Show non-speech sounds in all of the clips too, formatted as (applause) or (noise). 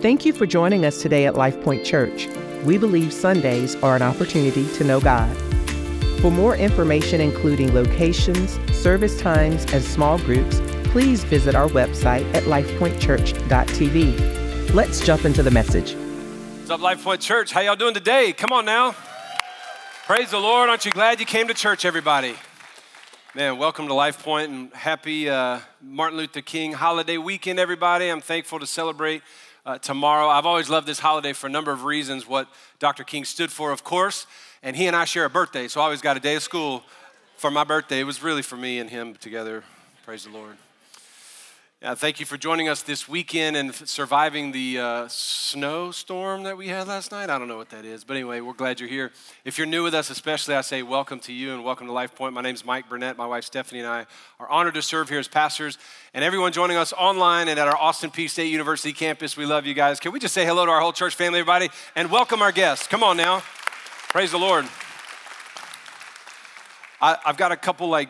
Thank you for joining us today at LifePoint Church. We believe Sundays are an opportunity to know God. For more information, including locations, service times, and small groups, please visit our website at lifepointchurch.tv. Let's jump into the message. What's up, LifePoint Church? How y'all doing today? Come on now. Praise the Lord. Aren't you glad you came to church, everybody? Man, welcome to LifePoint and happy uh, Martin Luther King holiday weekend, everybody. I'm thankful to celebrate uh, tomorrow. I've always loved this holiday for a number of reasons. What Dr. King stood for, of course, and he and I share a birthday, so I always got a day of school for my birthday. It was really for me and him together. Praise the Lord. Yeah, thank you for joining us this weekend and surviving the uh, snowstorm that we had last night. I don't know what that is, but anyway, we're glad you're here. If you're new with us, especially, I say welcome to you and welcome to Life Point. My name is Mike Burnette. My wife Stephanie and I are honored to serve here as pastors. And everyone joining us online and at our Austin Peay State University campus, we love you guys. Can we just say hello to our whole church family, everybody, and welcome our guests? Come on now. Praise the Lord. I, I've got a couple like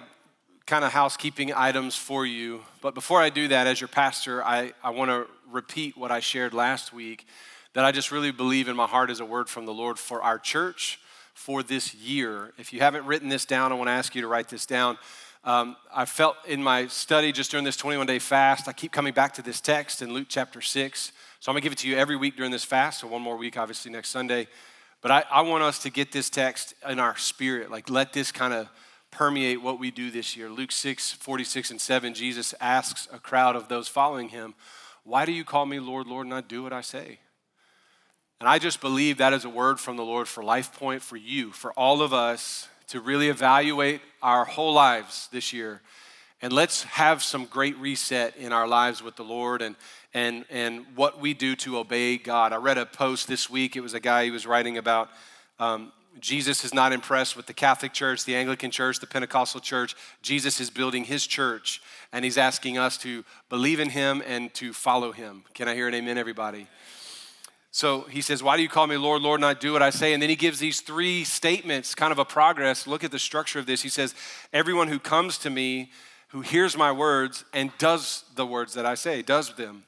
kind of housekeeping items for you. But before I do that, as your pastor, I, I want to repeat what I shared last week that I just really believe in my heart is a word from the Lord for our church for this year. If you haven't written this down, I want to ask you to write this down. Um, I felt in my study just during this 21 day fast, I keep coming back to this text in Luke chapter 6. So I'm going to give it to you every week during this fast. So one more week, obviously, next Sunday. But I, I want us to get this text in our spirit. Like, let this kind of permeate what we do this year. Luke 6, 46 and 7, Jesus asks a crowd of those following him, Why do you call me Lord, Lord, and not do what I say? And I just believe that is a word from the Lord for Life Point, for you, for all of us to really evaluate our whole lives this year. And let's have some great reset in our lives with the Lord and, and, and what we do to obey God. I read a post this week. It was a guy who was writing about um, Jesus is not impressed with the Catholic Church, the Anglican Church, the Pentecostal Church. Jesus is building his church, and he's asking us to believe in him and to follow him. Can I hear an amen, everybody? So he says, Why do you call me Lord, Lord, and I do what I say? And then he gives these three statements, kind of a progress. Look at the structure of this. He says, Everyone who comes to me, who hears my words and does the words that I say, does them.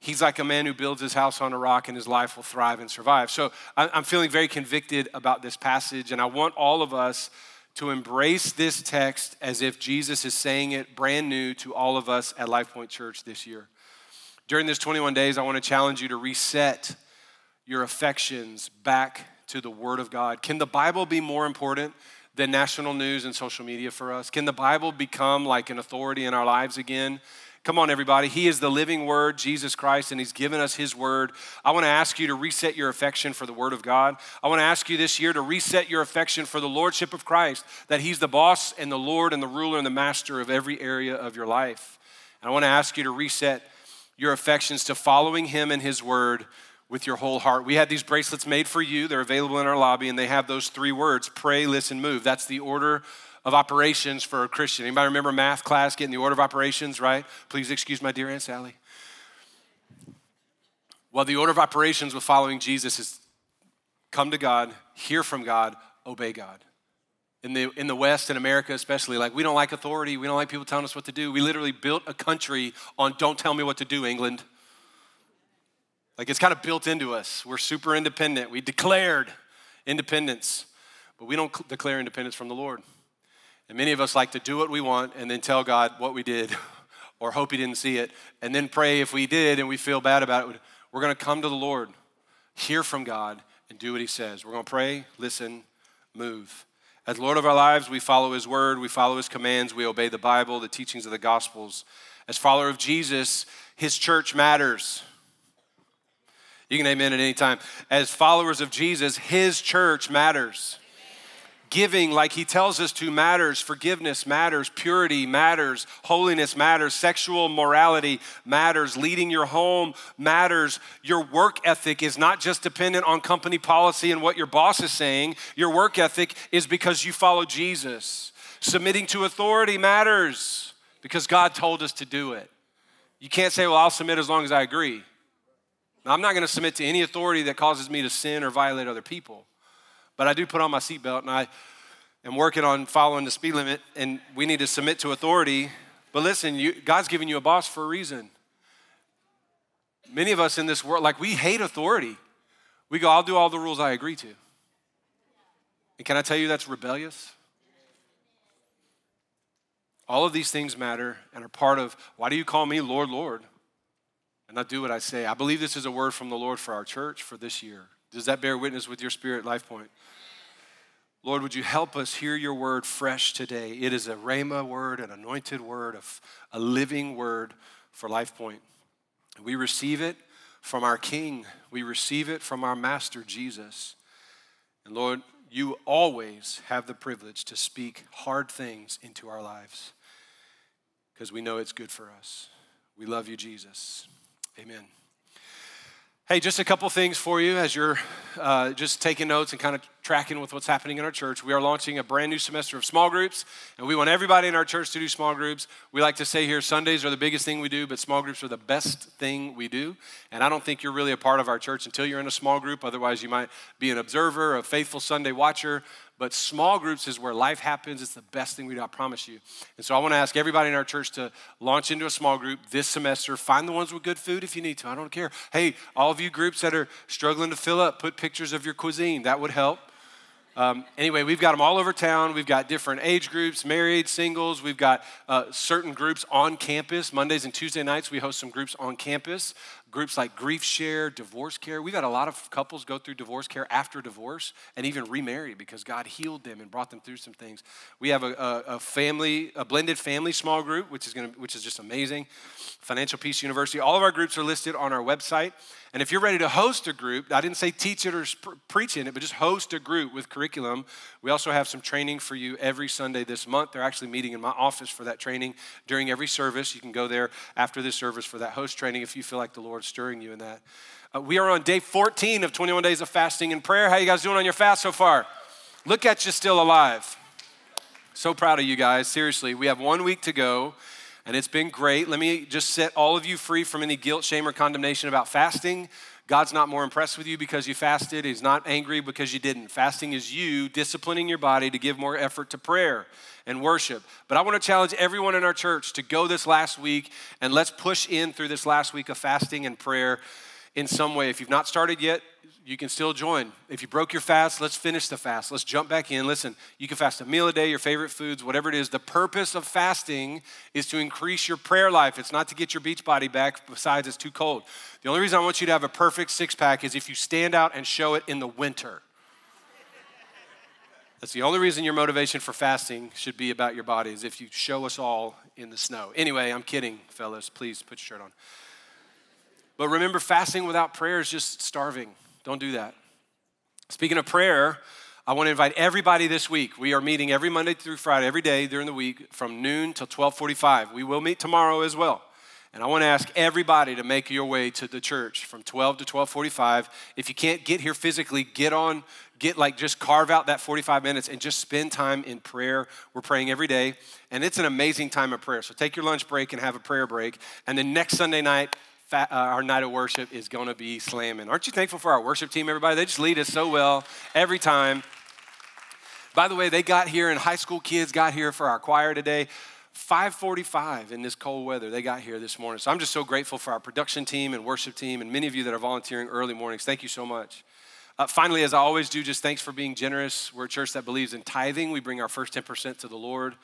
He's like a man who builds his house on a rock and his life will thrive and survive. So I'm feeling very convicted about this passage, and I want all of us to embrace this text as if Jesus is saying it brand new to all of us at Life Point Church this year. During this 21 days, I want to challenge you to reset your affections back to the Word of God. Can the Bible be more important than national news and social media for us? Can the Bible become like an authority in our lives again? Come on, everybody. He is the living word, Jesus Christ, and He's given us His word. I want to ask you to reset your affection for the word of God. I want to ask you this year to reset your affection for the lordship of Christ, that He's the boss and the Lord and the ruler and the master of every area of your life. And I want to ask you to reset your affections to following Him and His word with your whole heart. We had these bracelets made for you. They're available in our lobby, and they have those three words pray, listen, move. That's the order of operations for a Christian. Anybody remember math class getting the order of operations, right? Please excuse my dear Aunt Sally. Well, the order of operations with following Jesus is come to God, hear from God, obey God. In the, in the West, in America especially, like we don't like authority. We don't like people telling us what to do. We literally built a country on don't tell me what to do, England. Like it's kind of built into us. We're super independent. We declared independence, but we don't declare independence from the Lord. And many of us like to do what we want and then tell God what we did (laughs) or hope He didn't see it and then pray if we did and we feel bad about it. We're going to come to the Lord, hear from God, and do what He says. We're going to pray, listen, move. As Lord of our lives, we follow His word, we follow His commands, we obey the Bible, the teachings of the Gospels. As follower of Jesus, His church matters. You can amen at any time. As followers of Jesus, His church matters. Giving, like he tells us to, matters. Forgiveness matters. Purity matters. Holiness matters. Sexual morality matters. Leading your home matters. Your work ethic is not just dependent on company policy and what your boss is saying. Your work ethic is because you follow Jesus. Submitting to authority matters because God told us to do it. You can't say, well, I'll submit as long as I agree. Now, I'm not going to submit to any authority that causes me to sin or violate other people. But I do put on my seatbelt and I am working on following the speed limit, and we need to submit to authority. But listen, you, God's giving you a boss for a reason. Many of us in this world, like we hate authority. We go, I'll do all the rules I agree to. And can I tell you that's rebellious? All of these things matter and are part of why do you call me Lord, Lord? And I do what I say. I believe this is a word from the Lord for our church for this year. Does that bear witness with your spirit, Life Point? Lord, would you help us hear your word fresh today? It is a Rhema word, an anointed word, a, living word for Life Point. We receive it from our King, we receive it from our Master Jesus. And Lord, you always have the privilege to speak hard things into our lives because we know it's good for us. We love you, Jesus. Amen. Hey, just a couple things for you as you're uh, just taking notes and kind of tracking with what's happening in our church. We are launching a brand new semester of small groups, and we want everybody in our church to do small groups. We like to say here Sundays are the biggest thing we do, but small groups are the best thing we do. And I don't think you're really a part of our church until you're in a small group. Otherwise, you might be an observer, a faithful Sunday watcher, but small groups is where life happens. It's the best thing we do, I promise you. And so I want to ask everybody in our church to launch into a small group this semester. Find the ones with good food if you need to. I don't care. Hey, all of you groups that are struggling to fill up, put pictures of your cuisine. That would help. Um, anyway, we've got them all over town. We've got different age groups, married, singles. We've got uh, certain groups on campus. Mondays and Tuesday nights, we host some groups on campus groups like Grief Share, Divorce Care. We've had a lot of couples go through divorce care after divorce and even remarry because God healed them and brought them through some things. We have a, a, a family, a blended family small group, which is going which is just amazing. Financial Peace University. All of our groups are listed on our website. And if you're ready to host a group, I didn't say teach it or preach in it, but just host a group with curriculum. We also have some training for you every Sunday this month. They're actually meeting in my office for that training during every service. You can go there after this service for that host training if you feel like the Lord stirring you in that. Uh, we are on day 14 of 21 days of fasting and prayer. How you guys doing on your fast so far? Look at you still alive. So proud of you guys. Seriously, we have one week to go and it's been great. Let me just set all of you free from any guilt, shame, or condemnation about fasting. God's not more impressed with you because you fasted. He's not angry because you didn't. Fasting is you disciplining your body to give more effort to prayer and worship. But I want to challenge everyone in our church to go this last week and let's push in through this last week of fasting and prayer in some way. If you've not started yet, you can still join. If you broke your fast, let's finish the fast. Let's jump back in. Listen, you can fast a meal a day, your favorite foods, whatever it is. The purpose of fasting is to increase your prayer life. It's not to get your beach body back, besides, it's too cold. The only reason I want you to have a perfect six pack is if you stand out and show it in the winter. That's the only reason your motivation for fasting should be about your body, is if you show us all in the snow. Anyway, I'm kidding, fellas. Please put your shirt on. But remember, fasting without prayer is just starving. Don't do that. Speaking of prayer, I want to invite everybody this week. We are meeting every Monday through Friday, every day during the week from noon till 12:45. We will meet tomorrow as well. And I want to ask everybody to make your way to the church from 12 to 12:45. If you can't get here physically, get on get like just carve out that 45 minutes and just spend time in prayer. We're praying every day, and it's an amazing time of prayer. So take your lunch break and have a prayer break. And then next Sunday night, uh, our night of worship is going to be slamming. Aren't you thankful for our worship team, everybody? They just lead us so well every time. By the way, they got here, and high school kids got here for our choir today. 5:45 in this cold weather. They got here this morning. So I'm just so grateful for our production team and worship team, and many of you that are volunteering early mornings. Thank you so much. Uh, finally, as I always do, just thanks for being generous. We're a church that believes in tithing. We bring our first 10% to the Lord,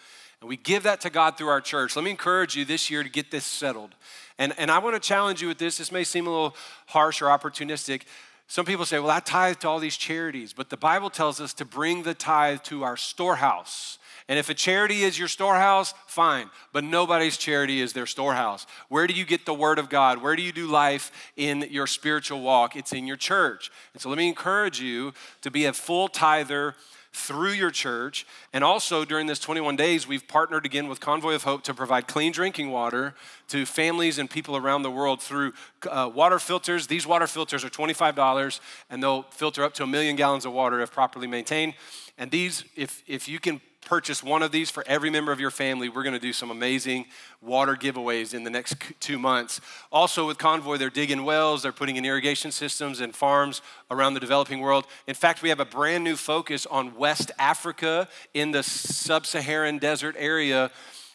and we give that to God through our church. Let me encourage you this year to get this settled. And, and I want to challenge you with this. This may seem a little harsh or opportunistic. Some people say, well, I tithe to all these charities, but the Bible tells us to bring the tithe to our storehouse. And if a charity is your storehouse, fine, but nobody's charity is their storehouse. Where do you get the word of God? Where do you do life in your spiritual walk? It's in your church. And so let me encourage you to be a full tither through your church. And also during this 21 days, we've partnered again with Convoy of Hope to provide clean drinking water to families and people around the world through uh, water filters. These water filters are $25 and they'll filter up to a million gallons of water if properly maintained. And these, if, if you can purchase one of these for every member of your family, we're going to do some amazing water giveaways in the next two months. Also, with Convoy, they're digging wells, they're putting in irrigation systems and farms around the developing world. In fact, we have a brand new focus on West Africa in the sub Saharan desert area.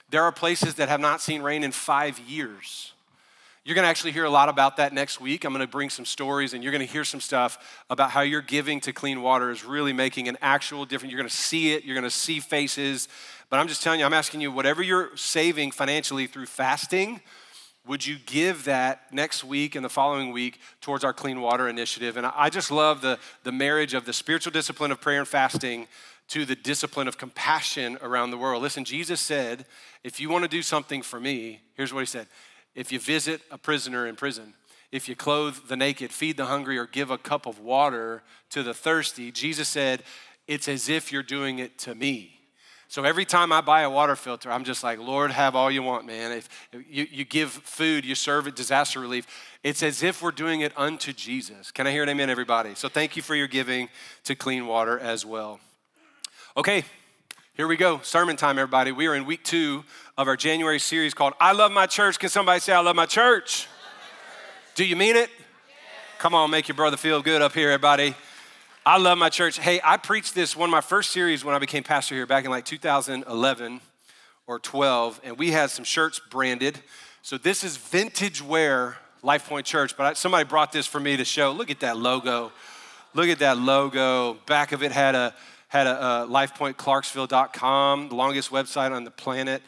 There are places that have not seen rain in five years. You're going to actually hear a lot about that next week. I'm going to bring some stories and you're going to hear some stuff about how your giving to clean water is really making an actual difference. You're going to see it, you're going to see faces. But I'm just telling you, I'm asking you, whatever you're saving financially through fasting, would you give that next week and the following week towards our clean water initiative? And I just love the, the marriage of the spiritual discipline of prayer and fasting to the discipline of compassion around the world. Listen, Jesus said, if you want to do something for me, here's what he said if you visit a prisoner in prison, if you clothe the naked, feed the hungry, or give a cup of water to the thirsty, Jesus said, it's as if you're doing it to me. So every time I buy a water filter, I'm just like, Lord, have all you want, man. If you, you give food, you serve it, disaster relief. It's as if we're doing it unto Jesus. Can I hear an amen, everybody? So thank you for your giving to clean water as well. Okay, here we go. Sermon time, everybody. We are in week two of our January series called I Love My Church. Can somebody say, I love my church? Love my church. Do you mean it? Come on, make your brother feel good up here, everybody. I love my church. Hey, I preached this one of my first series when I became pastor here back in like 2011 or 12, and we had some shirts branded. So this is vintage wear Life Point Church, but somebody brought this for me to show. Look at that logo. Look at that logo. Back of it had a had a, a lifepointclarksville.com, the longest website on the planet.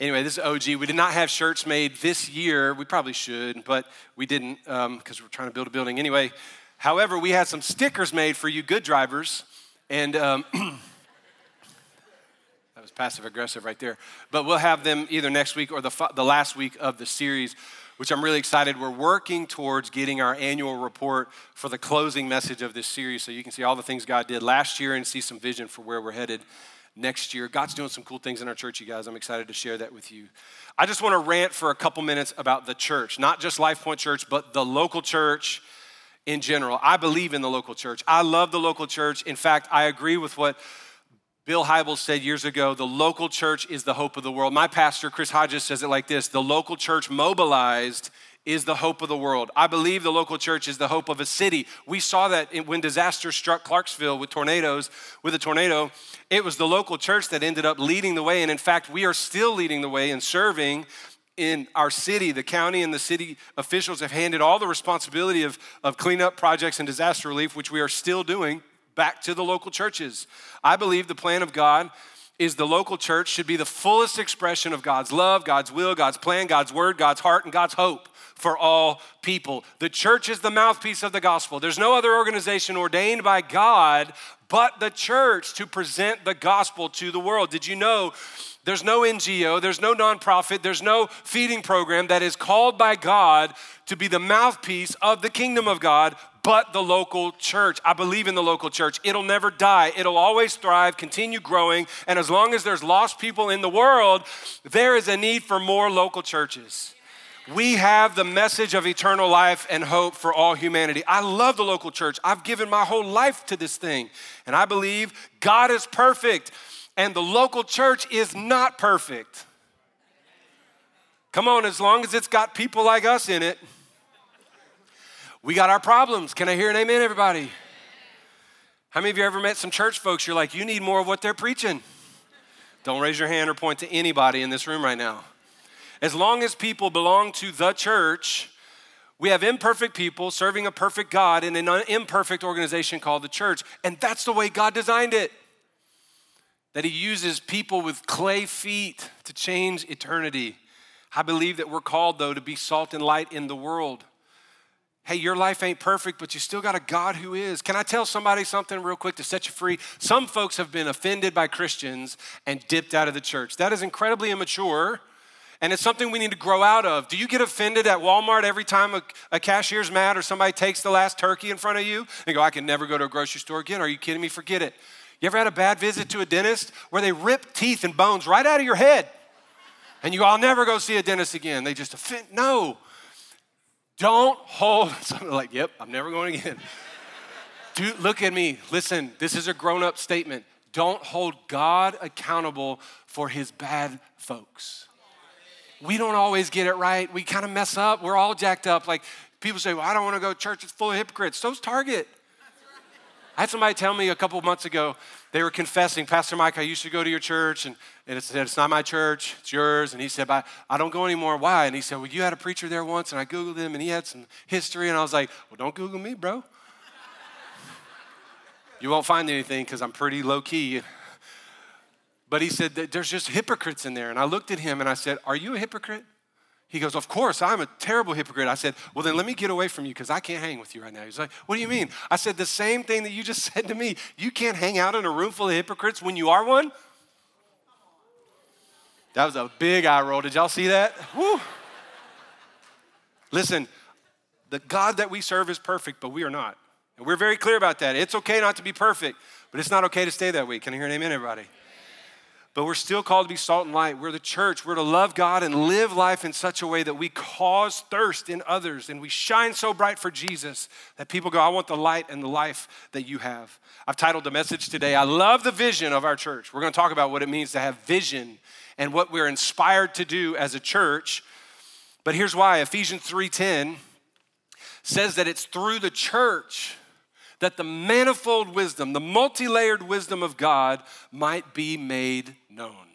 Anyway, this is OG. We did not have shirts made this year. We probably should, but we didn't because um, we're trying to build a building. Anyway, however, we had some stickers made for you good drivers, and um, (clears throat) that was passive aggressive right there. But we'll have them either next week or the, the last week of the series which I'm really excited. We're working towards getting our annual report for the closing message of this series so you can see all the things God did last year and see some vision for where we're headed next year. God's doing some cool things in our church, you guys. I'm excited to share that with you. I just want to rant for a couple minutes about the church, not just Life Point Church, but the local church in general. I believe in the local church. I love the local church. In fact, I agree with what Bill Hybels said years ago the local church is the hope of the world. My pastor, Chris Hodges, says it like this the local church mobilized is the hope of the world. I believe the local church is the hope of a city. We saw that when disaster struck Clarksville with tornadoes, with a tornado, it was the local church that ended up leading the way. And in fact, we are still leading the way and serving in our city. The county and the city officials have handed all the responsibility of, of cleanup projects and disaster relief, which we are still doing back to the local churches. I believe the plan of God is the local church should be the fullest expression of God's love, God's will, God's plan, God's word, God's heart, and God's hope for all people. The church is the mouthpiece of the gospel. There's no other organization ordained by God but the church to present the gospel to the world. Did you know there's no NGO, there's no nonprofit, there's no feeding program that is called by God to be the mouthpiece of the kingdom of God, but the local church. I believe in the local church. It'll never die, it'll always thrive, continue growing. And as long as there's lost people in the world, there is a need for more local churches. We have the message of eternal life and hope for all humanity. I love the local church. I've given my whole life to this thing. And I believe God is perfect and the local church is not perfect. Come on, as long as it's got people like us in it, we got our problems. Can I hear an amen, everybody? How many of you ever met some church folks? You're like, you need more of what they're preaching. Don't raise your hand or point to anybody in this room right now. As long as people belong to the church, we have imperfect people serving a perfect God in an imperfect organization called the church. And that's the way God designed it that He uses people with clay feet to change eternity. I believe that we're called, though, to be salt and light in the world. Hey, your life ain't perfect, but you still got a God who is. Can I tell somebody something real quick to set you free? Some folks have been offended by Christians and dipped out of the church. That is incredibly immature, and it's something we need to grow out of. Do you get offended at Walmart every time a, a cashier's mad or somebody takes the last turkey in front of you and go, I can never go to a grocery store again? Are you kidding me? Forget it. You ever had a bad visit to a dentist where they rip teeth and bones right out of your head? And you go, I'll never go see a dentist again. They just offend. No. Don't hold (laughs) something like, yep, I'm never going again. (laughs) Dude, look at me. Listen, this is a grown up statement. Don't hold God accountable for his bad folks. We don't always get it right. We kind of mess up. We're all jacked up. Like people say, well, I don't want to go to church. It's full of hypocrites. So's Target. I had somebody tell me a couple months ago, they were confessing, Pastor Mike, I used to go to your church, and, and it said, It's not my church, it's yours. And he said, I, I don't go anymore. Why? And he said, Well, you had a preacher there once, and I Googled him, and he had some history. And I was like, Well, don't Google me, bro. (laughs) you won't find anything because I'm pretty low key. But he said, There's just hypocrites in there. And I looked at him and I said, Are you a hypocrite? He goes, Of course, I'm a terrible hypocrite. I said, Well, then let me get away from you because I can't hang with you right now. He's like, What do you mean? I said, The same thing that you just (laughs) said to me. You can't hang out in a room full of hypocrites when you are one? That was a big eye roll. Did y'all see that? Woo. Listen, the God that we serve is perfect, but we are not. And we're very clear about that. It's okay not to be perfect, but it's not okay to stay that way. Can I hear an amen, everybody? But we're still called to be salt and light. We're the church. We're to love God and live life in such a way that we cause thirst in others and we shine so bright for Jesus that people go, I want the light and the life that you have. I've titled the message today, I love the vision of our church. We're going to talk about what it means to have vision and what we're inspired to do as a church. But here's why Ephesians 3:10 says that it's through the church that the manifold wisdom, the multi layered wisdom of God might be made known.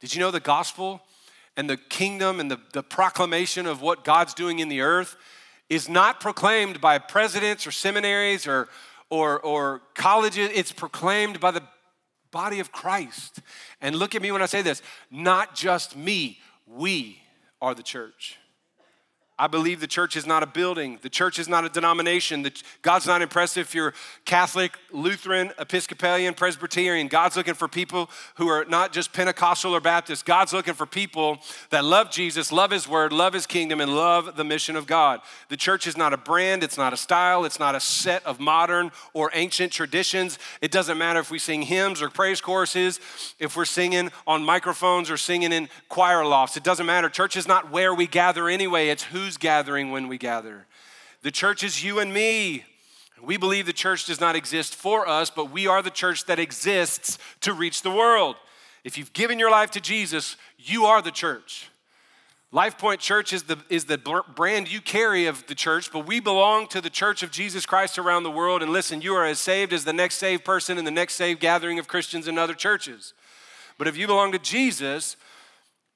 Did you know the gospel and the kingdom and the, the proclamation of what God's doing in the earth is not proclaimed by presidents or seminaries or, or, or colleges? It's proclaimed by the body of Christ. And look at me when I say this not just me, we are the church. I believe the church is not a building. The church is not a denomination. God's not impressed if you're Catholic, Lutheran, Episcopalian, Presbyterian. God's looking for people who are not just Pentecostal or Baptist. God's looking for people that love Jesus, love His Word, love His kingdom, and love the mission of God. The church is not a brand, it's not a style, it's not a set of modern or ancient traditions. It doesn't matter if we sing hymns or praise choruses, if we're singing on microphones or singing in choir lofts. It doesn't matter. Church is not where we gather anyway, it's who who's gathering when we gather. The church is you and me. We believe the church does not exist for us, but we are the church that exists to reach the world. If you've given your life to Jesus, you are the church. Life Point Church is the, is the brand you carry of the church, but we belong to the church of Jesus Christ around the world. And listen, you are as saved as the next saved person in the next saved gathering of Christians in other churches. But if you belong to Jesus,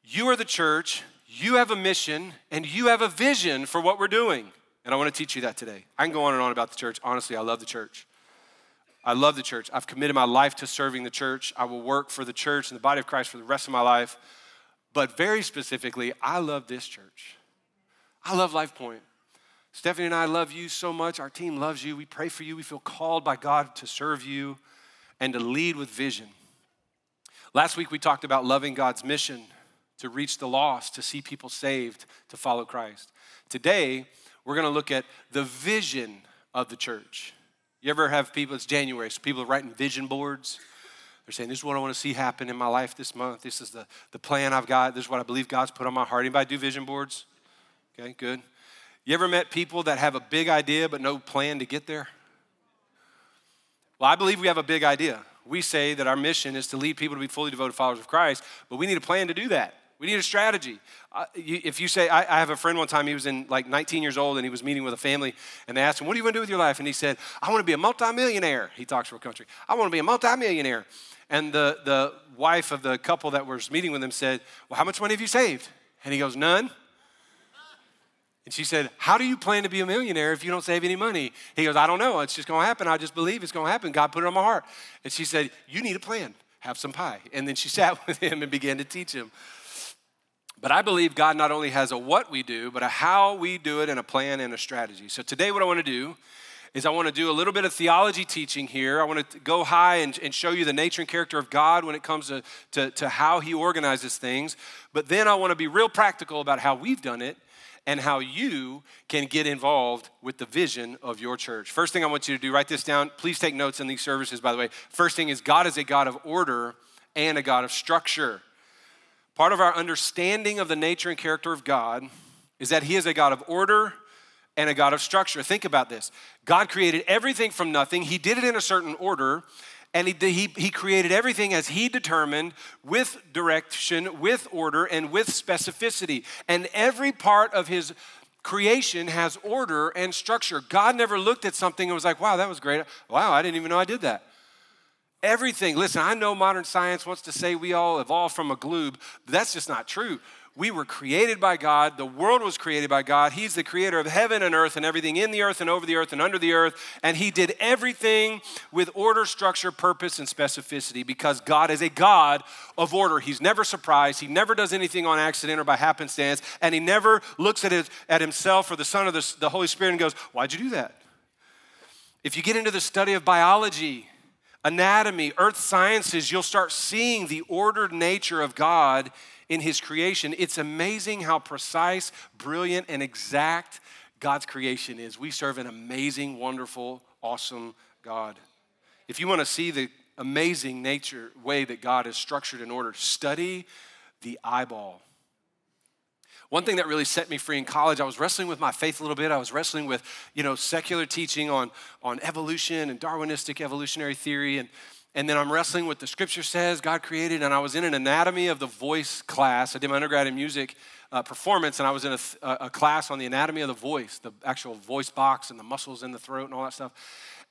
you are the church, you have a mission and you have a vision for what we're doing. And I want to teach you that today. I can go on and on about the church. Honestly, I love the church. I love the church. I've committed my life to serving the church. I will work for the church and the body of Christ for the rest of my life. But very specifically, I love this church. I love Life Point. Stephanie and I love you so much. Our team loves you. We pray for you. We feel called by God to serve you and to lead with vision. Last week, we talked about loving God's mission to reach the lost, to see people saved, to follow Christ. Today, we're going to look at the vision of the church. You ever have people, it's January, so people are writing vision boards. They're saying, This is what I want to see happen in my life this month. This is the, the plan I've got. This is what I believe God's put on my heart. Anybody do vision boards? Okay, good. You ever met people that have a big idea but no plan to get there? Well, I believe we have a big idea. We say that our mission is to lead people to be fully devoted followers of Christ, but we need a plan to do that. We need a strategy. Uh, you, if you say, I, I, have a friend one time, he was in like 19 years old and he was meeting with a family and they asked him, What do you want to do with your life? And he said, I want to be a multimillionaire. He talks a country. I want to be a multimillionaire. And the, the wife of the couple that was meeting with him said, Well, how much money have you saved? And he goes, None. And she said, How do you plan to be a millionaire if you don't save any money? He goes, I don't know. It's just going to happen. I just believe it's going to happen. God put it on my heart. And she said, You need a plan. Have some pie. And then she (laughs) sat with him and began to teach him. But I believe God not only has a what we do, but a how we do it and a plan and a strategy. So today, what I want to do is I want to do a little bit of theology teaching here. I want to go high and, and show you the nature and character of God when it comes to, to, to how He organizes things. But then I want to be real practical about how we've done it and how you can get involved with the vision of your church. First thing I want you to do, write this down. Please take notes in these services, by the way. First thing is God is a God of order and a God of structure. Part of our understanding of the nature and character of God is that He is a God of order and a God of structure. Think about this God created everything from nothing, He did it in a certain order. And he, he, he created everything as he determined with direction, with order, and with specificity. And every part of his creation has order and structure. God never looked at something and was like, wow, that was great. Wow, I didn't even know I did that. Everything, listen, I know modern science wants to say we all evolved from a glue. That's just not true. We were created by God. The world was created by God. He's the creator of heaven and earth and everything in the earth and over the earth and under the earth. And He did everything with order, structure, purpose, and specificity because God is a God of order. He's never surprised. He never does anything on accident or by happenstance. And He never looks at, his, at Himself or the Son or the, the Holy Spirit and goes, Why'd you do that? If you get into the study of biology, anatomy, earth sciences, you'll start seeing the ordered nature of God in his creation. It's amazing how precise, brilliant, and exact God's creation is. We serve an amazing, wonderful, awesome God. If you want to see the amazing nature way that God is structured in order, study the eyeball. One thing that really set me free in college, I was wrestling with my faith a little bit. I was wrestling with, you know, secular teaching on, on evolution and Darwinistic evolutionary theory. And, and then I'm wrestling with the scripture says God created, and I was in an anatomy of the voice class. I did my undergrad in music uh, performance, and I was in a, a, class on the anatomy of the voice, the actual voice box and the muscles in the throat and all that stuff.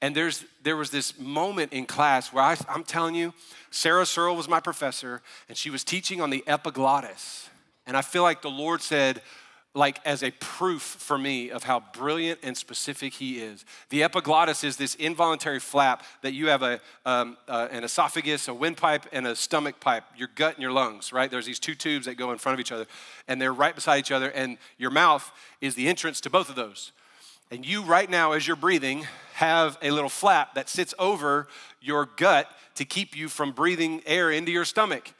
And there's, there was this moment in class where I, I'm telling you, Sarah Searle was my professor, and she was teaching on the epiglottis. And I feel like the Lord said, like as a proof for me of how brilliant and specific he is. The epiglottis is this involuntary flap that you have a, um, uh, an esophagus, a windpipe, and a stomach pipe, your gut and your lungs, right? There's these two tubes that go in front of each other, and they're right beside each other, and your mouth is the entrance to both of those. And you, right now, as you're breathing, have a little flap that sits over your gut to keep you from breathing air into your stomach.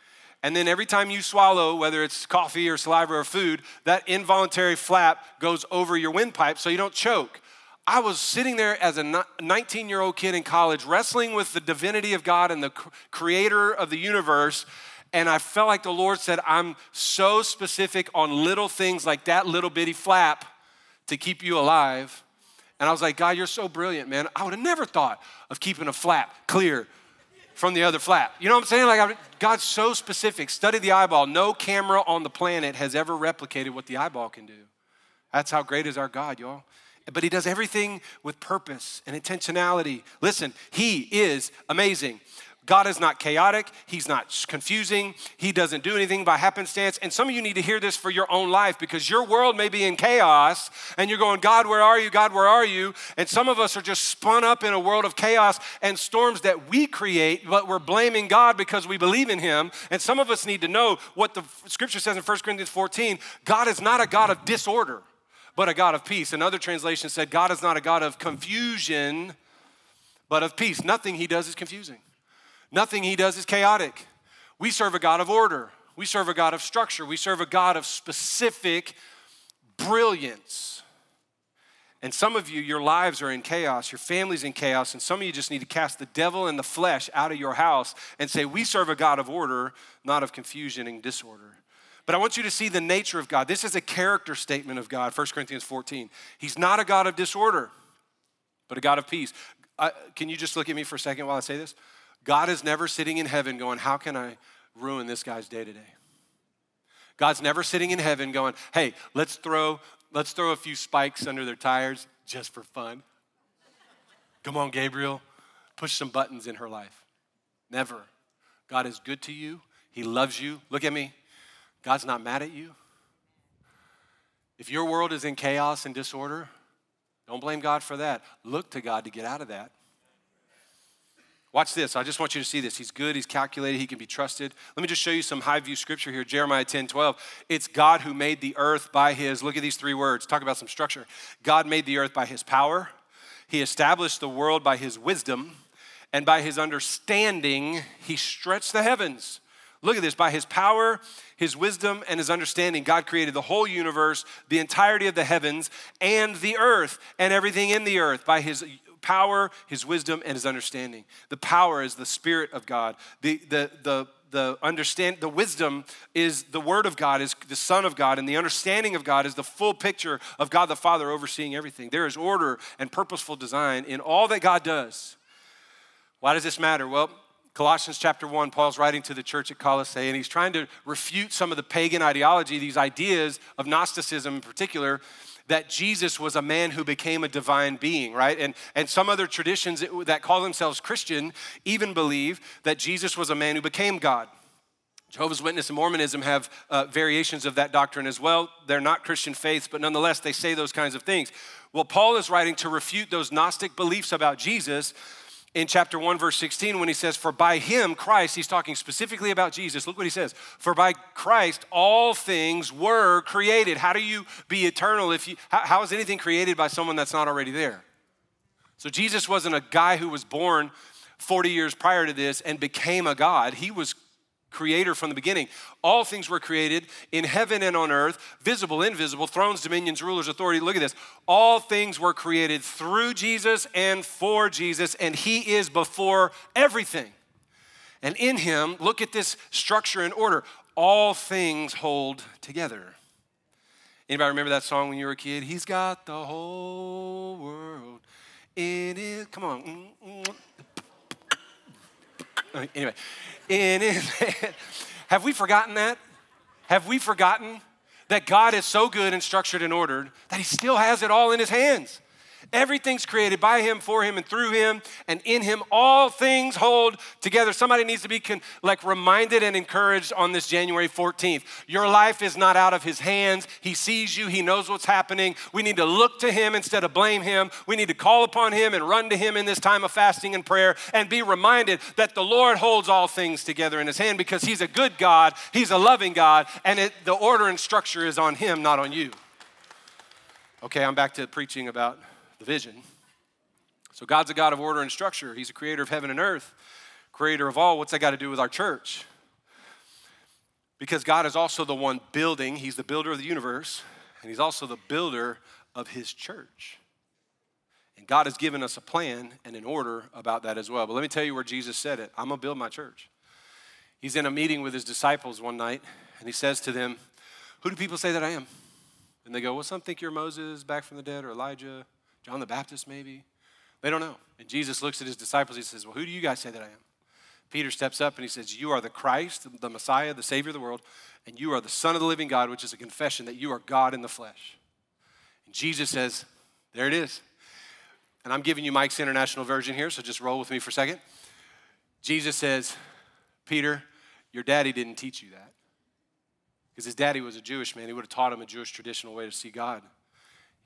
And then every time you swallow, whether it's coffee or saliva or food, that involuntary flap goes over your windpipe so you don't choke. I was sitting there as a 19 year old kid in college wrestling with the divinity of God and the creator of the universe. And I felt like the Lord said, I'm so specific on little things like that little bitty flap to keep you alive. And I was like, God, you're so brilliant, man. I would have never thought of keeping a flap clear from the other flap. You know what I'm saying? Like, God's so specific. Study the eyeball. No camera on the planet has ever replicated what the eyeball can do. That's how great is our God, y'all. But He does everything with purpose and intentionality. Listen, He is amazing. God is not chaotic. He's not confusing. He doesn't do anything by happenstance. And some of you need to hear this for your own life because your world may be in chaos and you're going, God, where are you? God, where are you? And some of us are just spun up in a world of chaos and storms that we create, but we're blaming God because we believe in Him. And some of us need to know what the scripture says in 1 Corinthians 14 God is not a God of disorder, but a God of peace. Another translation said, God is not a God of confusion, but of peace. Nothing He does is confusing. Nothing he does is chaotic. We serve a God of order. We serve a God of structure. We serve a God of specific brilliance. And some of you, your lives are in chaos, your family's in chaos, and some of you just need to cast the devil and the flesh out of your house and say, We serve a God of order, not of confusion and disorder. But I want you to see the nature of God. This is a character statement of God, 1 Corinthians 14. He's not a God of disorder, but a God of peace. Uh, can you just look at me for a second while I say this? God is never sitting in heaven going, How can I ruin this guy's day today? God's never sitting in heaven going, Hey, let's throw, let's throw a few spikes under their tires just for fun. Come on, Gabriel, push some buttons in her life. Never. God is good to you, He loves you. Look at me. God's not mad at you. If your world is in chaos and disorder, don't blame God for that. Look to God to get out of that. Watch this. I just want you to see this. He's good, he's calculated, he can be trusted. Let me just show you some high view scripture here. Jeremiah 10 12. It's God who made the earth by his, look at these three words. Talk about some structure. God made the earth by his power, he established the world by his wisdom, and by his understanding, he stretched the heavens. Look at this. By his power, his wisdom, and his understanding, God created the whole universe, the entirety of the heavens, and the earth, and everything in the earth. By his power, his wisdom, and his understanding. The power is the Spirit of God. The, the, the, the understand the wisdom is the word of god is the son of god and the understanding of god is the full picture of god the father overseeing everything there is order and purposeful design in all that god does why does this matter well Colossians chapter 1, Paul's writing to the church at Colossae, and he's trying to refute some of the pagan ideology, these ideas of Gnosticism in particular, that Jesus was a man who became a divine being, right? And, and some other traditions that call themselves Christian even believe that Jesus was a man who became God. Jehovah's Witness and Mormonism have uh, variations of that doctrine as well. They're not Christian faiths, but nonetheless, they say those kinds of things. Well, Paul is writing to refute those Gnostic beliefs about Jesus in chapter 1, verse 16, when he says, For by him, Christ, he's talking specifically about Jesus. Look what he says. For by Christ, all things were created. How do you be eternal if you, how, how is anything created by someone that's not already there? So Jesus wasn't a guy who was born 40 years prior to this and became a God. He was creator from the beginning. All things were created in heaven and on earth, visible, invisible, thrones, dominions, rulers, authority. Look at this. All things were created through Jesus and for Jesus, and He is before everything. And in Him, look at this structure and order. All things hold together. Anybody remember that song when you were a kid? He's got the whole world in it. Come on. Mm, mm. Anyway. Have we forgotten that? Have we forgotten that God is so good and structured and ordered that he still has it all in his hands? Everything's created by him, for him, and through him, and in him all things hold together. Somebody needs to be con- like reminded and encouraged on this January 14th. Your life is not out of his hands. He sees you, he knows what's happening. We need to look to him instead of blame him. We need to call upon him and run to him in this time of fasting and prayer and be reminded that the Lord holds all things together in his hand because he's a good God, he's a loving God, and it, the order and structure is on him, not on you. Okay, I'm back to preaching about the vision. So God's a God of order and structure. He's a creator of heaven and earth, creator of all. What's that got to do with our church? Because God is also the one building, He's the builder of the universe, and He's also the builder of His church. And God has given us a plan and an order about that as well. But let me tell you where Jesus said it I'm going to build my church. He's in a meeting with his disciples one night, and he says to them, Who do people say that I am? And they go, Well, some think you're Moses back from the dead or Elijah. John the Baptist, maybe? They don't know. And Jesus looks at his disciples. He says, Well, who do you guys say that I am? Peter steps up and he says, You are the Christ, the Messiah, the Savior of the world, and you are the Son of the living God, which is a confession that you are God in the flesh. And Jesus says, There it is. And I'm giving you Mike's international version here, so just roll with me for a second. Jesus says, Peter, your daddy didn't teach you that. Because his daddy was a Jewish man. He would have taught him a Jewish traditional way to see God.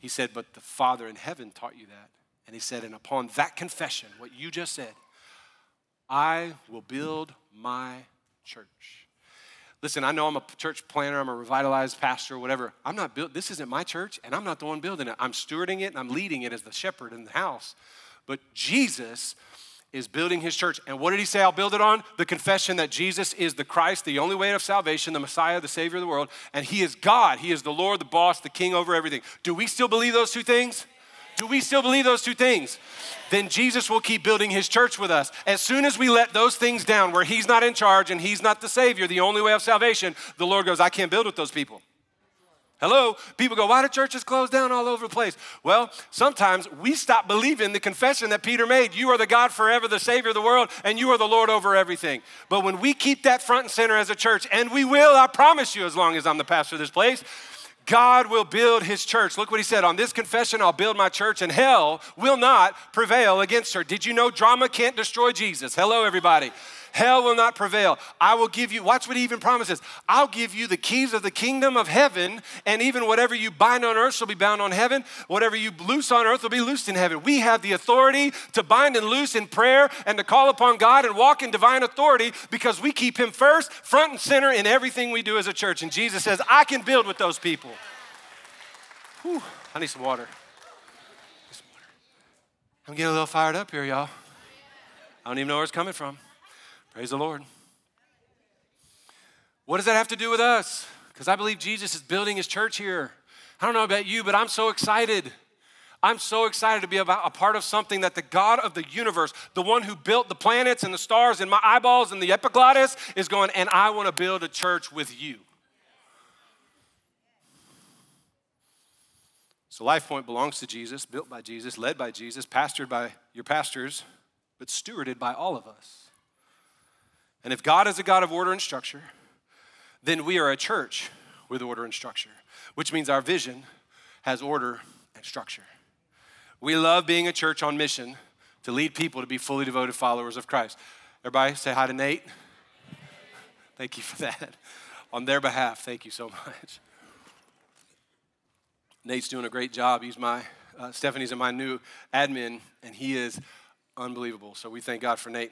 He said, But the Father in heaven taught you that. And he said, And upon that confession, what you just said, I will build my church. Listen, I know I'm a church planner, I'm a revitalized pastor, whatever. I'm not built, this isn't my church, and I'm not the one building it. I'm stewarding it and I'm leading it as the shepherd in the house. But Jesus is building his church. And what did he say? I'll build it on the confession that Jesus is the Christ, the only way of salvation, the Messiah, the Savior of the world, and he is God. He is the Lord, the boss, the king over everything. Do we still believe those two things? Do we still believe those two things? Then Jesus will keep building his church with us. As soon as we let those things down, where he's not in charge and he's not the Savior, the only way of salvation, the Lord goes, I can't build with those people. Hello? People go, why do churches close down all over the place? Well, sometimes we stop believing the confession that Peter made. You are the God forever, the Savior of the world, and you are the Lord over everything. But when we keep that front and center as a church, and we will, I promise you, as long as I'm the pastor of this place, God will build his church. Look what he said on this confession, I'll build my church, and hell will not prevail against her. Did you know drama can't destroy Jesus? Hello, everybody. Hell will not prevail. I will give you, watch what he even promises. I'll give you the keys of the kingdom of heaven, and even whatever you bind on earth shall be bound on heaven. Whatever you loose on earth will be loosed in heaven. We have the authority to bind and loose in prayer and to call upon God and walk in divine authority because we keep him first, front and center in everything we do as a church. And Jesus says, I can build with those people. Whew, I need some water. I'm getting a little fired up here, y'all. I don't even know where it's coming from. Praise the Lord. What does that have to do with us? Because I believe Jesus is building his church here. I don't know about you, but I'm so excited. I'm so excited to be about a part of something that the God of the universe, the one who built the planets and the stars and my eyeballs and the epiglottis, is going, and I want to build a church with you. So, Life Point belongs to Jesus, built by Jesus, led by Jesus, pastored by your pastors, but stewarded by all of us. And if God is a God of order and structure, then we are a church with order and structure, which means our vision has order and structure. We love being a church on mission to lead people to be fully devoted followers of Christ. Everybody say hi to Nate. Thank you for that. On their behalf, thank you so much. Nate's doing a great job. He's my, uh, Stephanie's my new admin, and he is unbelievable. So we thank God for Nate.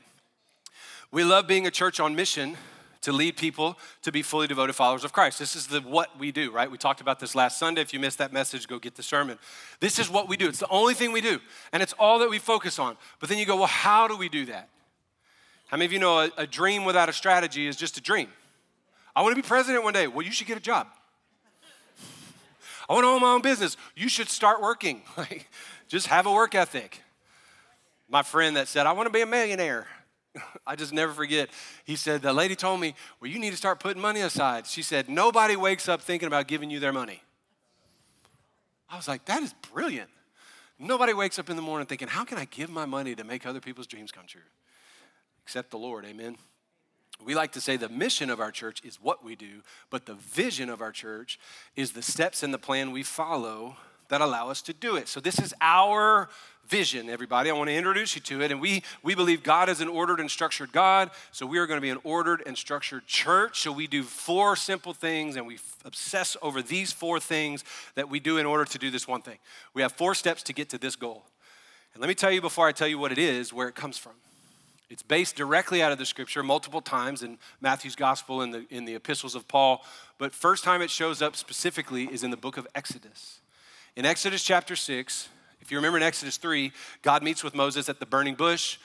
We love being a church on mission to lead people to be fully devoted followers of Christ. This is the what we do, right? We talked about this last Sunday. If you missed that message, go get the sermon. This is what we do. It's the only thing we do, and it's all that we focus on. But then you go, well, how do we do that? How many of you know a, a dream without a strategy is just a dream? I want to be president one day. Well, you should get a job. I want to own my own business. You should start working. (laughs) Like, just have a work ethic. My friend that said, I want to be a millionaire. I just never forget. He said, The lady told me, Well, you need to start putting money aside. She said, Nobody wakes up thinking about giving you their money. I was like, That is brilliant. Nobody wakes up in the morning thinking, How can I give my money to make other people's dreams come true? Except the Lord, amen. We like to say the mission of our church is what we do, but the vision of our church is the steps and the plan we follow that allow us to do it. So, this is our vision, everybody. I want to introduce you to it. And we, we believe God is an ordered and structured God. So we are going to be an ordered and structured church. So we do four simple things and we obsess over these four things that we do in order to do this one thing. We have four steps to get to this goal. And let me tell you before I tell you what it is, where it comes from. It's based directly out of the scripture multiple times in Matthew's gospel and the, in the epistles of Paul. But first time it shows up specifically is in the book of Exodus. In Exodus chapter 6, if you remember in Exodus 3, God meets with Moses at the burning bush.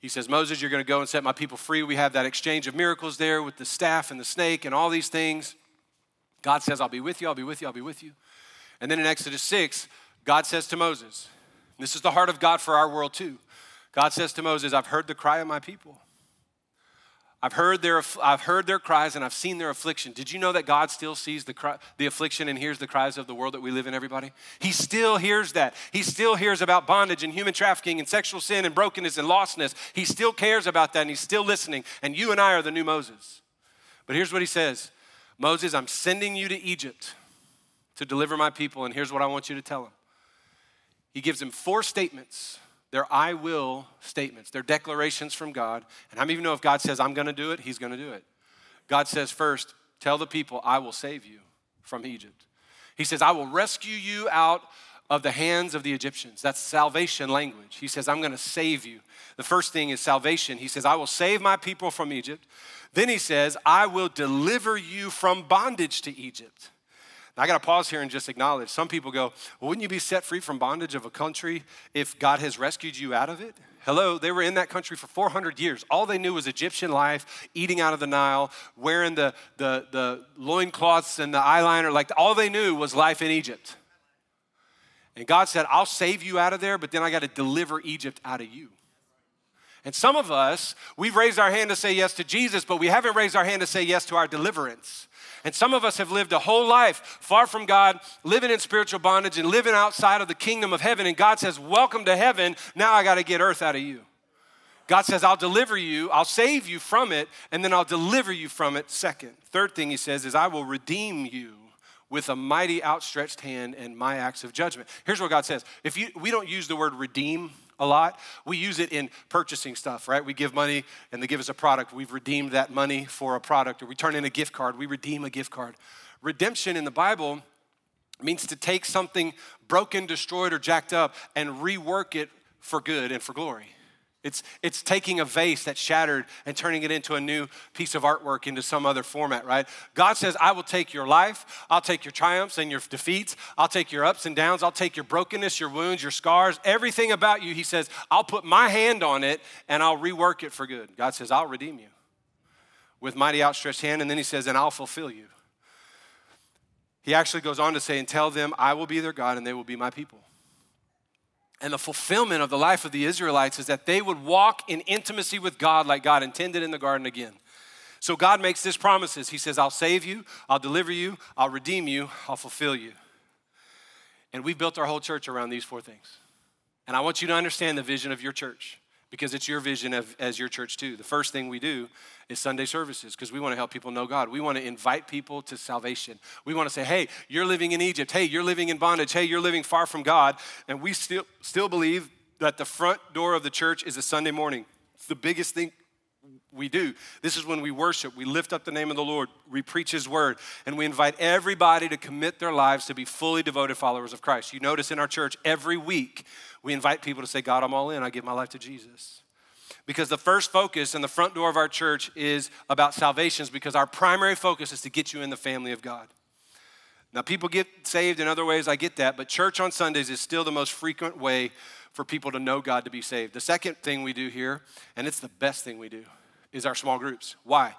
He says, Moses, you're going to go and set my people free. We have that exchange of miracles there with the staff and the snake and all these things. God says, I'll be with you, I'll be with you, I'll be with you. And then in Exodus 6, God says to Moses, this is the heart of God for our world too. God says to Moses, I've heard the cry of my people. I've heard, their, I've heard their cries and I've seen their affliction. Did you know that God still sees the, cry, the affliction and hears the cries of the world that we live in, everybody? He still hears that. He still hears about bondage and human trafficking and sexual sin and brokenness and lostness. He still cares about that and he's still listening. And you and I are the new Moses. But here's what he says Moses, I'm sending you to Egypt to deliver my people, and here's what I want you to tell them. He gives him four statements they're I will statements. They're declarations from God. And of you know if God says, I'm going to do it, He's going to do it? God says, first, tell the people, I will save you from Egypt. He says, I will rescue you out of the hands of the Egyptians. That's salvation language. He says, I'm going to save you. The first thing is salvation. He says, I will save my people from Egypt. Then he says, I will deliver you from bondage to Egypt. I got to pause here and just acknowledge some people go, well, wouldn't you be set free from bondage of a country if God has rescued you out of it? Hello, they were in that country for 400 years. All they knew was Egyptian life, eating out of the Nile, wearing the, the, the loincloths and the eyeliner. Like all they knew was life in Egypt. And God said, I'll save you out of there, but then I got to deliver Egypt out of you. And some of us, we've raised our hand to say yes to Jesus, but we haven't raised our hand to say yes to our deliverance. And some of us have lived a whole life far from God, living in spiritual bondage and living outside of the kingdom of heaven. And God says, Welcome to heaven. Now I got to get earth out of you. God says, I'll deliver you, I'll save you from it, and then I'll deliver you from it second. Third thing he says is, I will redeem you with a mighty outstretched hand and my acts of judgment. Here's what God says. If you we don't use the word redeem a lot. We use it in purchasing stuff, right? We give money and they give us a product. We've redeemed that money for a product, or we turn in a gift card. We redeem a gift card. Redemption in the Bible means to take something broken, destroyed, or jacked up and rework it for good and for glory. It's, it's taking a vase that's shattered and turning it into a new piece of artwork into some other format, right? God says, I will take your life, I'll take your triumphs and your defeats, I'll take your ups and downs, I'll take your brokenness, your wounds, your scars, everything about you. He says, I'll put my hand on it and I'll rework it for good. God says, I'll redeem you with mighty outstretched hand. And then he says, and I'll fulfill you. He actually goes on to say, and tell them, I will be their God and they will be my people and the fulfillment of the life of the Israelites is that they would walk in intimacy with God like God intended in the garden again. So God makes this promises. He says, I'll save you, I'll deliver you, I'll redeem you, I'll fulfill you. And we've built our whole church around these four things. And I want you to understand the vision of your church because it's your vision of, as your church too. The first thing we do is Sunday services because we want to help people know God. We want to invite people to salvation. We want to say, hey, you're living in Egypt. Hey, you're living in bondage. Hey, you're living far from God. And we still, still believe that the front door of the church is a Sunday morning. It's the biggest thing we do. This is when we worship, we lift up the name of the Lord, we preach His word, and we invite everybody to commit their lives to be fully devoted followers of Christ. You notice in our church every week we invite people to say, God, I'm all in. I give my life to Jesus. Because the first focus and the front door of our church is about salvations because our primary focus is to get you in the family of God. Now, people get saved in other ways, I get that, but church on Sundays is still the most frequent way for people to know God to be saved. The second thing we do here, and it's the best thing we do, is our small groups. Why?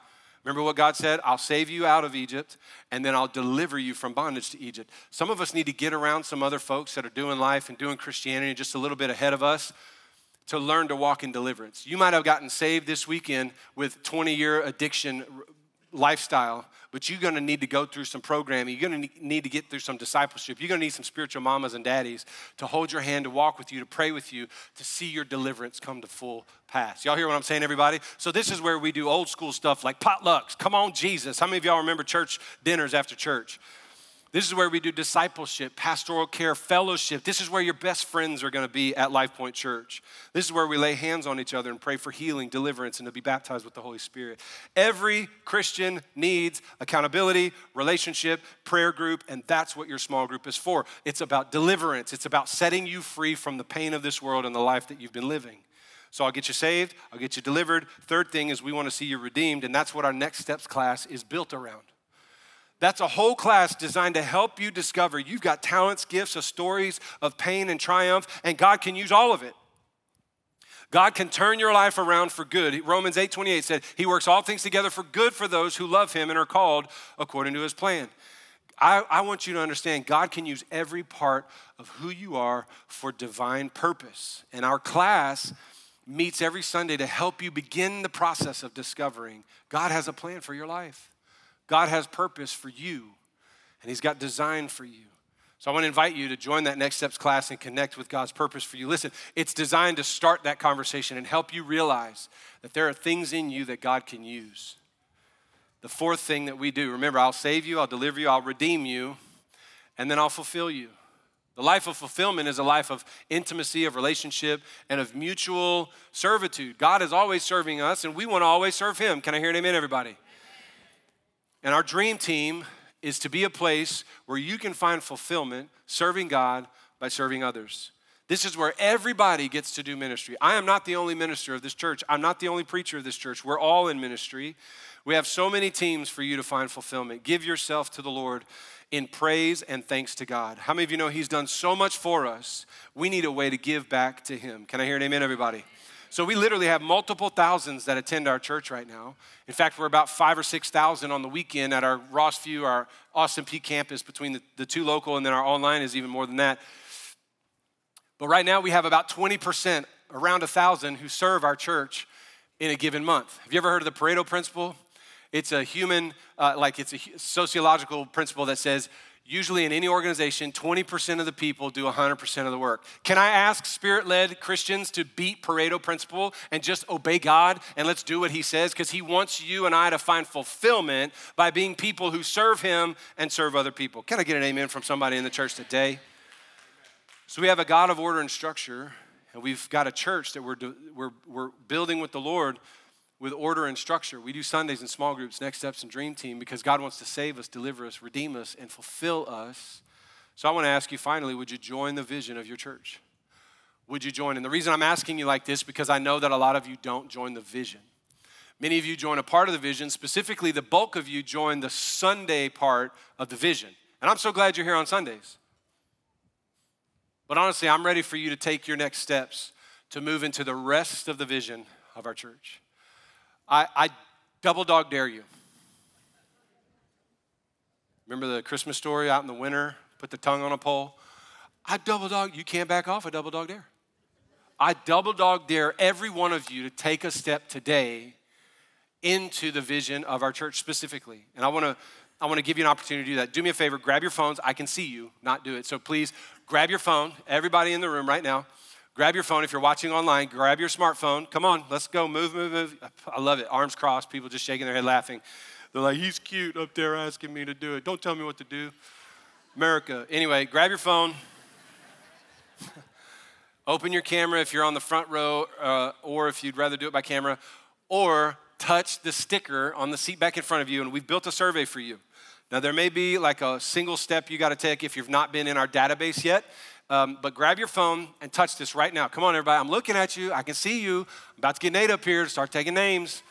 Remember what God said? I'll save you out of Egypt and then I'll deliver you from bondage to Egypt. Some of us need to get around some other folks that are doing life and doing Christianity just a little bit ahead of us to learn to walk in deliverance. You might have gotten saved this weekend with 20 year addiction lifestyle, but you're gonna need to go through some programming. You're gonna need to get through some discipleship. You're gonna need some spiritual mamas and daddies to hold your hand, to walk with you, to pray with you, to see your deliverance come to full pass. Y'all hear what I'm saying, everybody? So, this is where we do old school stuff like potlucks. Come on, Jesus. How many of y'all remember church dinners after church? This is where we do discipleship, pastoral care, fellowship. This is where your best friends are going to be at LifePoint Church. This is where we lay hands on each other and pray for healing, deliverance, and to be baptized with the Holy Spirit. Every Christian needs accountability, relationship, prayer group, and that's what your small group is for. It's about deliverance, it's about setting you free from the pain of this world and the life that you've been living. So I'll get you saved, I'll get you delivered. Third thing is we want to see you redeemed, and that's what our next steps class is built around. That's a whole class designed to help you discover you've got talents, gifts, of stories of pain and triumph, and God can use all of it. God can turn your life around for good. Romans 8:28 said, "He works all things together for good for those who love him and are called according to his plan." I, I want you to understand God can use every part of who you are for divine purpose. And our class meets every Sunday to help you begin the process of discovering God has a plan for your life. God has purpose for you, and He's got design for you. So I want to invite you to join that Next Steps class and connect with God's purpose for you. Listen, it's designed to start that conversation and help you realize that there are things in you that God can use. The fourth thing that we do, remember, I'll save you, I'll deliver you, I'll redeem you, and then I'll fulfill you. The life of fulfillment is a life of intimacy, of relationship, and of mutual servitude. God is always serving us, and we want to always serve Him. Can I hear an amen, everybody? And our dream team is to be a place where you can find fulfillment serving God by serving others. This is where everybody gets to do ministry. I am not the only minister of this church. I'm not the only preacher of this church. We're all in ministry. We have so many teams for you to find fulfillment. Give yourself to the Lord in praise and thanks to God. How many of you know He's done so much for us? We need a way to give back to Him. Can I hear an amen, everybody? So we literally have multiple thousands that attend our church right now. In fact, we're about five or 6,000 on the weekend at our Rossview, our Austin Peay campus between the, the two local and then our online is even more than that. But right now we have about 20%, around a 1,000 who serve our church in a given month. Have you ever heard of the Pareto principle? It's a human, uh, like it's a sociological principle that says usually in any organization, 20% of the people do 100% of the work. Can I ask spirit led Christians to beat Pareto principle and just obey God and let's do what He says? Because He wants you and I to find fulfillment by being people who serve Him and serve other people. Can I get an amen from somebody in the church today? So we have a God of order and structure, and we've got a church that we're, we're, we're building with the Lord with order and structure. We do Sundays in small groups, Next Steps, and Dream Team because God wants to save us, deliver us, redeem us, and fulfill us. So I want to ask you finally would you join the vision of your church? Would you join? And the reason I'm asking you like this because I know that a lot of you don't join the vision. Many of you join a part of the vision, specifically, the bulk of you join the Sunday part of the vision. And I'm so glad you're here on Sundays. But honestly, I'm ready for you to take your next steps to move into the rest of the vision of our church. I, I double dog dare you. Remember the Christmas story out in the winter? Put the tongue on a pole. I double dog, you can't back off a double dog dare. I double dog dare every one of you to take a step today into the vision of our church specifically. And I want to I want to give you an opportunity to do that. Do me a favor, grab your phones. I can see you, not do it. So please grab your phone, everybody in the room right now. Grab your phone. If you're watching online, grab your smartphone. Come on, let's go. Move, move, move. I love it. Arms crossed, people just shaking their head laughing. They're like, he's cute up there asking me to do it. Don't tell me what to do. America. Anyway, grab your phone. (laughs) Open your camera if you're on the front row, uh, or if you'd rather do it by camera, or touch the sticker on the seat back in front of you, and we've built a survey for you. Now, there may be like a single step you got to take if you've not been in our database yet, um, but grab your phone and touch this right now. Come on, everybody. I'm looking at you. I can see you. I'm about to get Nate up here to start taking names.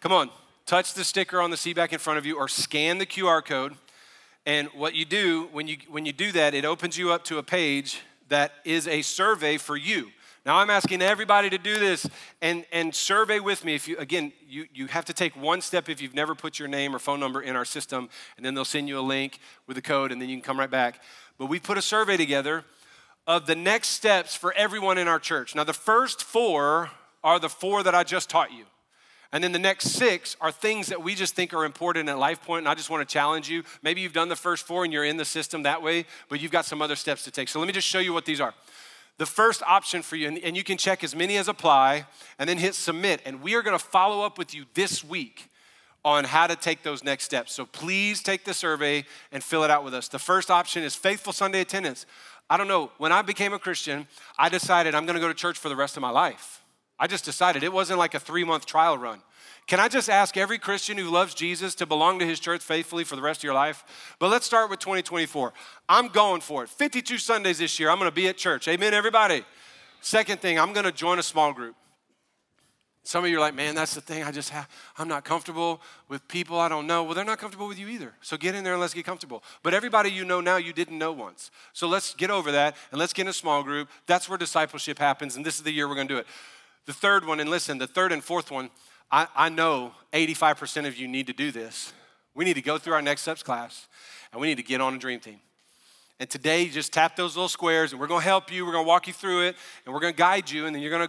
Come on, touch the sticker on the seat back in front of you or scan the QR code. And what you do when you, when you do that, it opens you up to a page that is a survey for you. Now I'm asking everybody to do this and, and survey with me. If you again, you, you have to take one step if you've never put your name or phone number in our system, and then they'll send you a link with a code, and then you can come right back. But we put a survey together of the next steps for everyone in our church. Now the first four are the four that I just taught you. And then the next six are things that we just think are important at LifePoint, and I just want to challenge you. Maybe you've done the first four and you're in the system that way, but you've got some other steps to take. So let me just show you what these are. The first option for you, and you can check as many as apply, and then hit submit. And we are going to follow up with you this week on how to take those next steps. So please take the survey and fill it out with us. The first option is faithful Sunday attendance. I don't know, when I became a Christian, I decided I'm to go to church for the rest of my life. I just decided it wasn't like a three month trial run. Can I just ask every Christian who loves Jesus to belong to his church faithfully for the rest of your life? But let's start with 2024. I'm going for it. 52 Sundays this year, I'm gonna be at church. Amen, everybody? Second thing, I'm gonna join a small group. Some of you are like, man, that's the thing. I just have, I'm not comfortable with people I don't know. Well, they're not comfortable with you either. So get in there and let's get comfortable. But everybody you know now, you didn't know once. So let's get over that and let's get in a small group. That's where discipleship happens, and this is the year we're gonna do it. The third one, and listen, the third and fourth one, I, I know 85% of you need to do this. We need to go through our next steps class and we need to get on a dream team. And today, just tap those little squares and we're gonna help you, we're gonna walk you through it, and we're gonna guide you, and then you're gonna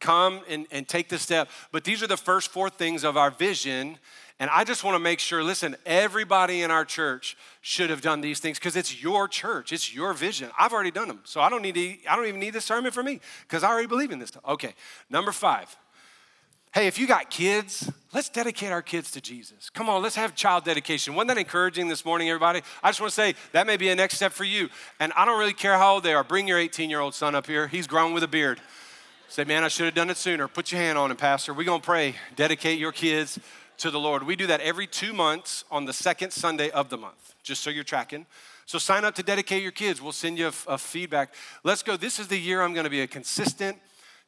come and, and take the step. But these are the first four things of our vision. And I just wanna make sure listen, everybody in our church should have done these things because it's your church, it's your vision. I've already done them. So I don't need to, I don't even need this sermon for me because I already believe in this stuff. Okay, number five Hey, if you got kids, let's dedicate our kids to Jesus. Come on, let's have child dedication. Wasn't that encouraging this morning, everybody? I just want to say that may be a next step for you. And I don't really care how old they are. Bring your 18 year old son up here. He's grown with a beard. Say, man, I should have done it sooner. Put your hand on him, Pastor. We're going to pray. Dedicate your kids to the Lord. We do that every two months on the second Sunday of the month, just so you're tracking. So sign up to dedicate your kids. We'll send you a, a feedback. Let's go. This is the year I'm going to be a consistent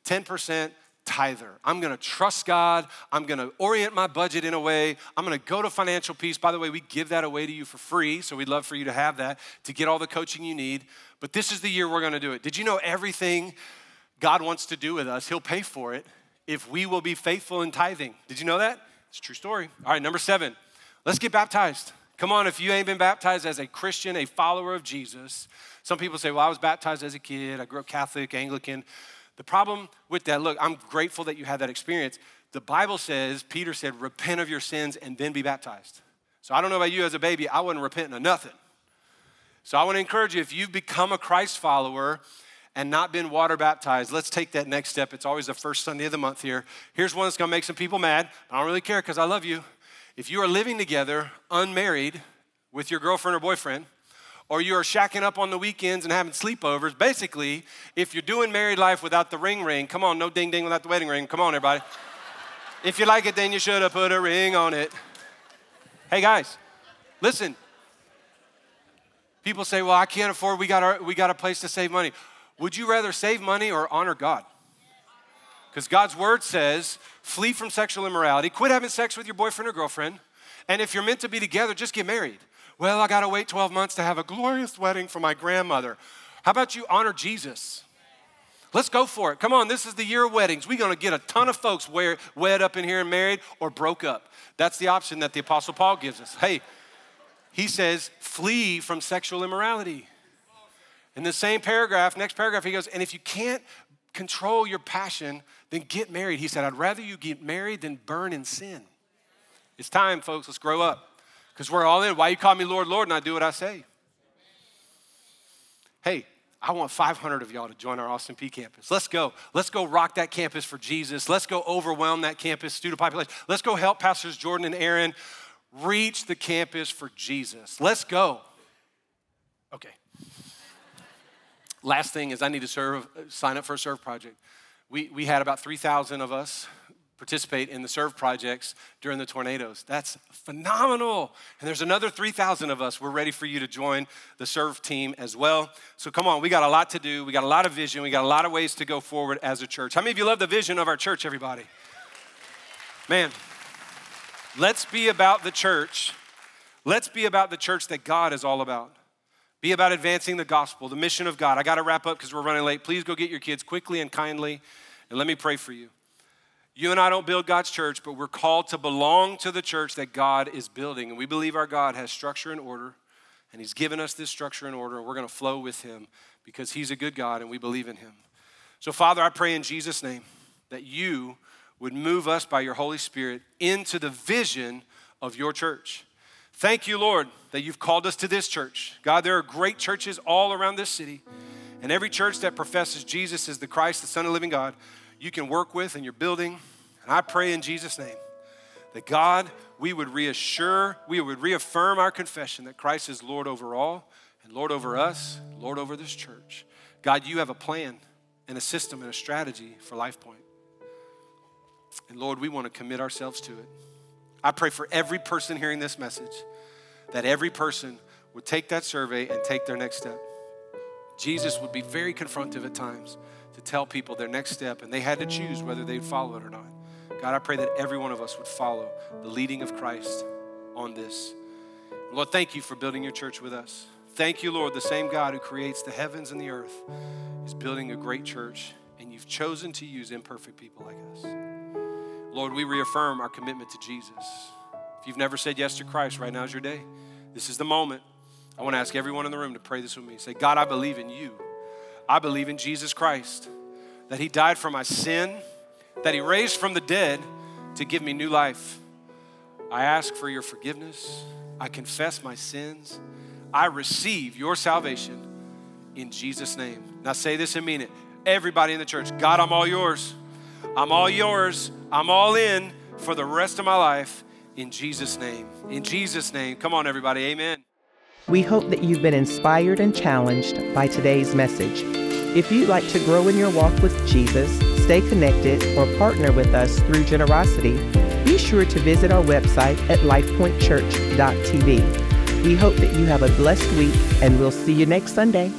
10% tither. I'm gonna trust God. I'm gonna orient my budget in a way. I'm gonna go to financial peace. By the way, we give that away to you for free, so we'd love for you to have that to get all the coaching you need. But this is the year we're gonna do it. Did you know everything God wants to do with us, He'll pay for it if we will be faithful in tithing? Did you know that? It's a true story. All right, number seven, let's get baptized. Come on, if you ain't been baptized as a Christian, a follower of Jesus, some people say, Well, I was baptized as a kid, I grew up Catholic, Anglican. The problem with that, look, I'm grateful that you had that experience. The Bible says, Peter said, repent of your sins and then be baptized. So I don't know about you as a baby, I wasn't repenting of nothing. So I want to encourage you if you've become a Christ follower and not been water baptized, let's take that next step. It's always the first Sunday of the month here. Here's one that's to make some people mad. I don't really care because I love you. If you are living together unmarried with your girlfriend or boyfriend, or you are shacking up on the weekends and having sleepovers. Basically, if you're doing married life without the ring ring, come on, no ding ding without the wedding ring. Come on, everybody. if you like it, then you should have put a ring on it. Hey, guys, listen. People say, well, I can't afford, we got, our, we got a place to save money. Would you rather save money or honor God? Because God's word says, flee from sexual immorality, quit having sex with your boyfriend or girlfriend, and if you're meant to be together, just get married. Well, I got to wait 12 months to have a glorious wedding for my grandmother. How about you honor Jesus? Let's go for it. Come on, this is the year of weddings. We're to get a ton of folks wed up in here and married or broke up. That's the option that the Apostle Paul gives us. Hey, he says, flee from sexual immorality. In the same paragraph, next paragraph, he goes, and if you can't control your passion, then get married. He said, I'd rather you get married than burn in sin. It's time, folks. Let's grow up because we're all in. Why you call me Lord, Lord, and I do what I say? Hey, I want 500 of y'all to join our Austin Peay campus. Let's go. Let's go rock that campus for Jesus. Let's go overwhelm that campus student population. Let's go help Pastors Jordan and Aaron reach the campus for Jesus. Let's go. Okay. Last thing is I need to serve, sign up for a serve project. We, we had about 3,000 of us participate in the serve projects during the tornadoes. That's phenomenal. And there's another 3,000 of us. We're ready for you to join the serve team as well. So come on, we got a lot to do. We got a lot of vision. We got a lot of ways to go forward as a church. How many of you love the vision of our church, everybody? Man, let's be about the church. Let's be about the church that God is all about. Be about advancing the gospel, the mission of God. I got to wrap up because we're running late. Please go get your kids quickly and kindly, and let me pray for you. You and I don't build God's church, but we're called to belong to the church that God is building. And we believe our God has structure and order, and He's given us this structure and order, and we're going to flow with Him because He's a good God and we believe in Him. So, Father, I pray in Jesus' name that you would move us by your Holy Spirit into the vision of your church. Thank you, Lord, that you've called us to this church. God, there are great churches all around this city, and every church that professes Jesus as the Christ, the Son of the living God, you can work with in your building. And I pray in Jesus' name that God, we would reassure, we would reaffirm our confession that Christ is Lord over all and Lord over us, Lord over this church. God, you have a plan and a system and a strategy for LifePoint. And Lord, we want to commit ourselves to it. I pray for every person hearing this message that every person would take that survey and take their next step. Jesus would be very confrontive at times to tell people their next step, and they had to choose whether they'd follow it or not. God, I pray that every one of us would follow the leading of Christ on this. Lord, thank you for building your church with us. Thank you, Lord, the same God who creates the heavens and the earth is building a great church, and you've chosen to use imperfect people like us. Lord, we reaffirm our commitment to Jesus. If you've never said yes to Christ, right now is your day. This is the moment. I want to ask everyone in the room to pray this with me. Say, God, I believe in you. I believe in Jesus Christ, that He died for my sin, that He raised from the dead to give me new life. I ask for your forgiveness. I confess my sins. I receive your salvation in Jesus' name. Now say this and mean it. Everybody in the church, God, I'm all yours. I'm all yours. I'm all in for the rest of my life in Jesus' name. In Jesus' name. Come on, everybody. Amen. We hope that you've been inspired and challenged by today's message. If you'd like to grow in your walk with Jesus, stay connected, or partner with us through generosity, be sure to visit our website at lifepointchurch.tv. We hope that you have a blessed week, and we'll see you next Sunday.